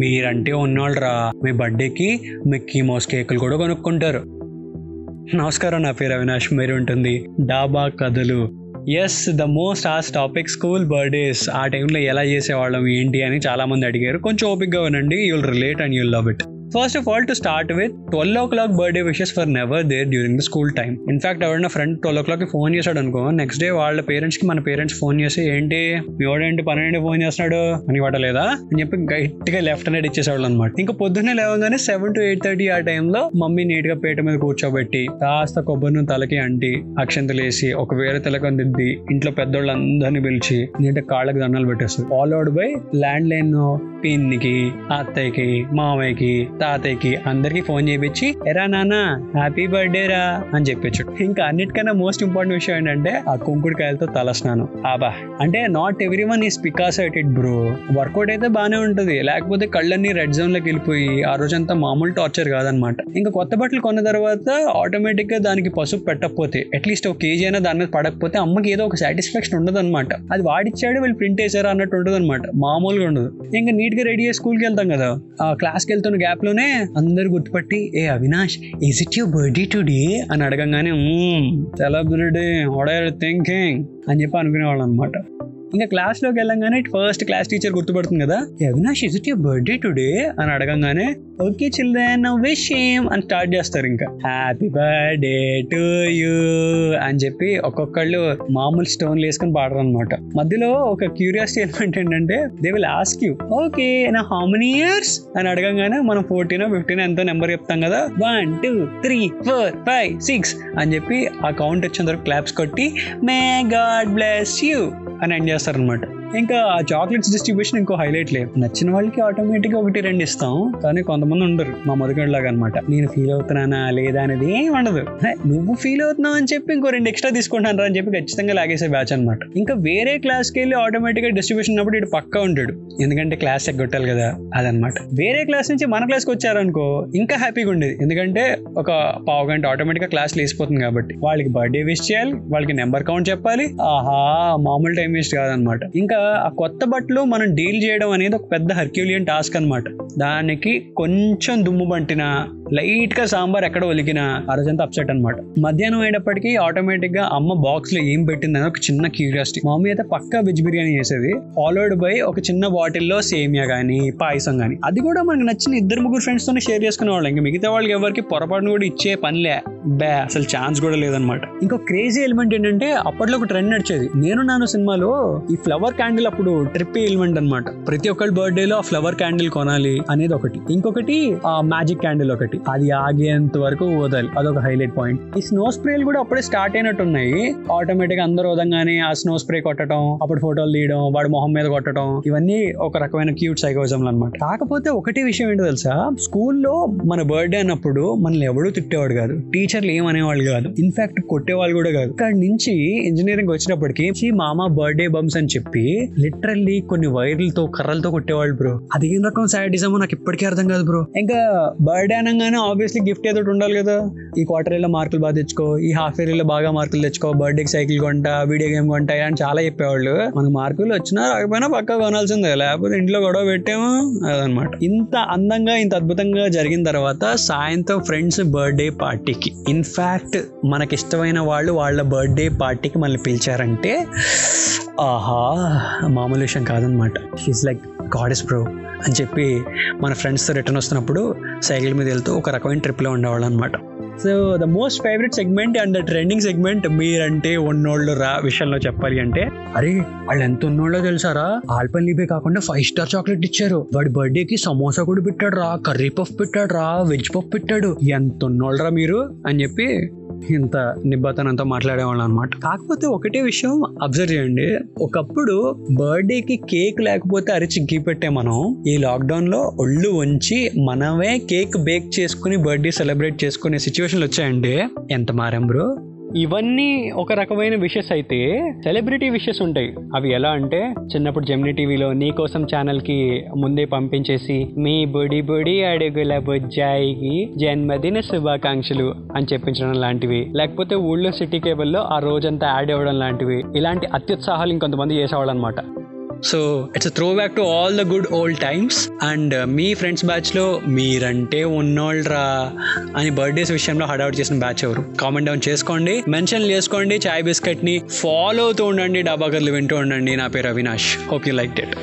మీరంటే ఉన్నోళ్ళరా. మీ బర్త్డేకి Mickey mouse కేకులు కూడా కొనుక్కుంటారు. నమస్కారం నా పేరు అవినాష్. మీరు ఉంటుంది డాబా కథలు. Yes the most as topic school birthdays ఆ టైంలో ఎలా చేసేవాళ్ళం ఏంటి అని చాలా మంది అడిగారు. కొంచెం ఓపిక్గా వినండి you'll relate and you'll love it first of all to start with twelve o'clock birthday wishes for never there during the school time in fact ఎవరైనా friend twelve o'clock phone చేశాడు అనుకో నెక్స్ట్ డే వాళ్ళ పేరెంట్స్కి మన parents phone చేసి ఏంటి? మీ వాడేంటి పన్నెండు phone చేస్తున్నాడు? అని వాడలేదా అని చెప్పి గట్టిగా లెఫ్ట్ అనేది ఇచ్చేసేవాళ్ళు అనమాట ఇంకా పొద్దున్నే లేవగానే సెవెన్ టు ఎయిట్ థర్టీ ఆ టైంలో మమ్మీ నీట్గా పేట మీద కూర్చోబెట్టి కాస్త కొబ్బరిని తలకి అంటి అక్షంతలు వేసి ఒక వేరే తిలకం దిద్ది ఇంట్లో పెద్దోళ్ళందరినీ పిలిచి నీట్ కాళ్ళకి దండాలు పెట్టేస్తారు ఫాలోడ్ బై ల్యాండ్ లైన్ పిన్నికి అత్తయ్యకి మామయ్యకి తాతయ్యకి అందరికి ఫోన్ చేయించి ఎరా నాన్న హ్యాపీ బర్త్డే రా అని చెప్పొచ్చు. ఇంకా అన్నిటికన్నా మోస్ట్ ఇంపార్టెంట్ విషయం ఏంటంటే ఆ కుంకుడుకాయలతో తల స్నానం ఆబా. అంటే not everyone is pickers at it bro workout అయితే బాగానే ఉంటుంది. లేకపోతే కళ్ళన్నీ రెడ్ జోన్లోకి వెళ్ళిపోయి ఆ రోజంతా మామూలు టార్చర్ కాదనమాట. ఇంకా కొత్త బట్టలు కొన్న తర్వాత ఆటోమేటిక్గా దానికి పసుపు పెట్టకపోతే అట్లీస్ట్ ఒక కేజీ అయినా దాని మీద పడకపోతే అమ్మకి ఏదో ఒక సాటిస్ఫాక్షన్ ఉండదు అనమాట అది వాడిచ్చాడు వీళ్ళు ప్రింట్ వేసారు అన్నట్టు ఉంటుంది అనమాట మామూలుగా ఉండదు. ఇంకా నీట్గా రెడీ అయ్యి స్కూల్కి వెళ్తాం కదా. ఆ క్లాస్కి వెళ్తున్న గ్యాప్లో లోనే అందరు గుర్తుపట్టి ఏ Avinash is it your birthday today అని అడగంగానే సెలబ్రిటీ వాట్ ఆర్ థింకింగ్ అని చెప్పి అనుకునేవాళ్ళు అనమాట ఇంకా క్లాస్లోకి వెళ్ళంగానే ఫస్ట్ క్లాస్ టీచర్ గుర్తుపడుతుంది కదా. Avinash is it your birthday today అని అడగంగానే ఓకే చిల్డ్రన్ విష్ ఏం అని స్టార్ట్ చేస్తారు ఇంకా. హ్యాపీ బర్త్డే టు యూ అని చెప్పి ఒక్కొక్కళ్ళు మామూలు స్టోన్లు వేసుకొని పాడరు అనమాట మధ్యలో ఒక క్యూరియాసిటీ ఎలిమెంట్ ఏంటంటే they will ask you okay నా హౌ మెనీ ఇయర్స్ అని అడగంగానే మనం ఫోర్టీన్ ఫిఫ్టీన్ ఎంతో నెంబర్ చెప్తాం కదా. One two three four five six అని చెప్పి ఆ కౌంట్ వచ్చేంత వరకు క్లాప్స్ కొట్టి may God bless you an India servant ఇంకా ఆ చాక్లెట్స్ డిస్ట్రిబ్యూషన్ ఇంకో హైలైట్ లేదు. నచ్చిన వాళ్ళకి ఆటోమేటిక్ ఒకటి రెండు ఇస్తాం కానీ కొంతమంది ఉండరు. మా మధుగడ్ అనమాట నేను ఫీల్ అవుతున్నానా లేదా అనేది ఏం ఉండదు. నువ్వు ఫీల్ అవుతున్నావు అని చెప్పి ఇంకో రెండు ఎక్స్ట్రా తీసుకుంటాను అని చెప్పి ఖచ్చితంగా లాగేసే బ్యాచ్ అనమాట ఇంకా వేరే క్లాస్కి వెళ్ళి ఆటోమేటిక్గా డిస్ట్రిబ్యూషన్ ఉన్నప్పుడు ఇటు పక్కా ఉంటాడు. ఎందుకంటే క్లాస్ ఎగ్గొట్టాలి కదా అదనమాట వేరే క్లాస్ నుంచి మన క్లాస్కి వచ్చారనుకో ఇంకా హ్యాపీగా ఉండేది. ఎందుకంటే ఒక పావు గంట ఆటోమేటిక్గా క్లాస్ లేసిపోతుంది కాబట్టి. వాళ్ళకి బర్త్డే విష్ చేయాలి వాళ్ళకి నెంబర్ కౌంట్ చెప్పాలి. ఆహా మామూలు టైం వేస్ట్ కాదనమాట ఇంకా ఆ కొత్త బట్టలు మనం డీల్ చేయడం అనేది ఒక పెద్ద హర్క్యూలియన్ టాస్క్ అనమాట దానికి కొంచెం దుమ్ము పంటిన లైట్గా సాంబార్ ఎక్కడ ఒలికినా ఆ రోజంతా అప్సెట్ అనమాట మధ్యాహ్నం అయ్యేటప్పటికి ఆటోమేటిక్గా అమ్మ బాక్స్లో ఏం పెట్టిందని ఒక చిన్న క్యూరియాసిటీ మమ్మీ అయితే పక్కా వెజ్ బిర్యానీ చేసేది. ఫాలోడ్ బై ఒక చిన్న బాటిల్లో సేమియా గానీ పాయసం గానీ. అది కూడా మనకు నచ్చిన ఇద్దరు ముగ్గురు ఫ్రెండ్స్ తోనే షేర్ చేసుకునే వాళ్ళు. ఇంకా మిగతా వాళ్ళకి ఎవరికి పొరపాటును కూడా ఇచ్చే పనిలే బే అసలు ఛాన్స్ కూడా లేదనమాట ఇంకో క్రేజీ ఎలిమెంట్ ఏంటంటే అప్పట్లో ఒక ట్రెండ్ నడిచేది. నేను నాను సినిమాలో ఈ ఫ్లవర్ క్యాండిల్ అప్పుడు ట్రిప్ ఎలిమెంట్ అన్నమాట. ప్రతి ఒక్కరి బర్త్డే లో ఫ్లవర్ క్యాండిల్ కొనాలి అనేది ఒకటి. ఇంకొకటి ఆ మ్యాజిక్ క్యాండిల్ ఒకటి. అది ఆగేంత వరకు వదాలి. అదొక హైలైట్ పాయింట్ ఈ స్నో స్ప్రేలు కూడా అప్పుడే స్టార్ట్ అయినట్టు ఉన్నాయి ఆటోమేటిక్ అందరూ వదంగానే ఆ స్నో స్ప్రే కొట్టడం అప్పుడు ఫోటోలు తీయడం వాడి మొహం మీద కొట్టడం ఇవన్నీ ఒక రకమైన క్యూట్ సైకోజం అనమాట కాకపోతే ఒకటే విషయం ఏంటో తెలుసా? స్కూల్లో మన బర్త్డే అన్నప్పుడు మనల్ని ఎవడూ తిట్టేవాడు కాదు. టీచర్లు ఏమనేవాళ్ళు కాదు. ఇన్ఫాక్ట్ కొట్టేవాళ్ళు కూడా కాదు. అక్కడి నుంచి ఇంజనీరింగ్ వచ్చినప్పటికి మామ బర్త్డే బంప్స్ అని చెప్పి లిటరల్లీ కొన్ని వైర్లతో కర్రలతో కొట్టేవాళ్ళు బ్రో అది ఏం రకం సాడిజమో నాకు ఇప్పటికీ అర్థం కాదు బ్రో ఇంకా బర్త్డే అనగానే ఆబ్వియస్లీ గిఫ్ట్ ఏదో ఉండాలి కదా. ఈ క్వార్టర్ ఇయర్లో మార్కులు బాగా తెచ్చుకో ఈ హాఫ్ ఇయర్లో బాగా మార్కులు తెచ్చుకో బర్త్డేకి సైకిల్ కొంట వీడియో గేమ్ కొంట అని చాలా చెప్పేవాళ్ళు. మనకు మార్కులు వచ్చినా రాకపోయినా పక్కా కొనాల్సిందే. లేకపోతే ఇంట్లో గొడవ పెట్టాము అదనమాట. ఇంత అందంగా ఇంత అద్భుతంగా జరిగిన తర్వాత సాయంత్రం ఫ్రెండ్స్ బర్త్డే పార్టీకి ఇన్ఫాక్ట్ మనకి ఇష్టమైన వాళ్ళు వాళ్ళ బర్త్డే పార్టీకి మనల్ని పిలిచారంటే ఆహా మామూలు విషయం కాదనమాట. షీస్ లైక్ గాడెస్ బ్రో అని చెప్పి మన ఫ్రెండ్స్తో రిటర్న్ వస్తున్నప్పుడు సైకిల్ మీద వెళ్తూ ఒక రకమైన ట్రిప్లో ఉండేవాళ్ళు అనమాట so the most favourite segment and trending segment మీరంటే ఉన్నోళ్ళు రా విషయంలో చెప్పాలి అంటే అరే వాళ్ళు ఎంత ఉన్నోళ్ళో తెలుసారా? ఆల్పల్లిబే కాకుండా ఫైవ్ స్టార్ చాక్లెట్ ఇచ్చారు. వాడి బర్త్డేకి సమోసా కూడా పెట్టాడు రా కర్రీ పఫ్ పెట్టాడు రా వెజ్ పఫ్ పెట్టాడు. ఎంత ఉన్నోళ్ళరా మీరు? అని చెప్పి ఇంత నిబ్బతనంతో మాట్లాడేవాళ్ళం అనమాట కాకపోతే ఒకటే విషయం అబ్జర్వ్ చేయండి. ఒకప్పుడు బర్త్డేకి కేక్ లేకపోతే అరిచి గీ పెట్టే మనం ఈ లాక్డౌన్లో ఒళ్ళు వంచి మనమే కేక్ బేక్ చేసుకుని బర్త్డే సెలబ్రేట్ చేసుకునే సిచ్యువేషన్లు వచ్చాయండి. ఎంత మారం బ్రో? ఇవన్నీ ఒక రకమైన విషెస్ అయితే సెలబ్రిటీ విషెస్ ఉంటాయి. అవి ఎలా అంటే చిన్నప్పుడు జెమిని టీవీలో నీ కోసం ఛానల్కి ముందే పంపించేసి మీ బొడి బొడి అడుగుల బొజ్జాయికి జన్మదిన శుభాకాంక్షలు అని చెప్పించడం లాంటివి. లేకపోతే ఊళ్ళో సిటీ కేబుల్లో ఆ రోజంతా యాడ్ అవ్వడం లాంటివి. ఇలాంటి అత్యుత్సాహాలు ఇంకొంతమంది చేసేవాళ్ళు అనమాట so it's throw back to all the good old times and me friends బ్యాచ్లో మీరంటే ఉన్నోళ్ళరా అని బర్త్డేస్ విషయంలో హడావుట్ చేసిన బ్యాచ్ ఎవరు? కామెంట్ డౌన్ చేసుకోండి. మెన్షన్ చేసుకోండి. చాయ్ బిస్కెట్ని ఫాలో అవుతూ ఉండండి. డాబా కథలు వింటూ ఉండండి. నా పేరు Avinash. Hope you like that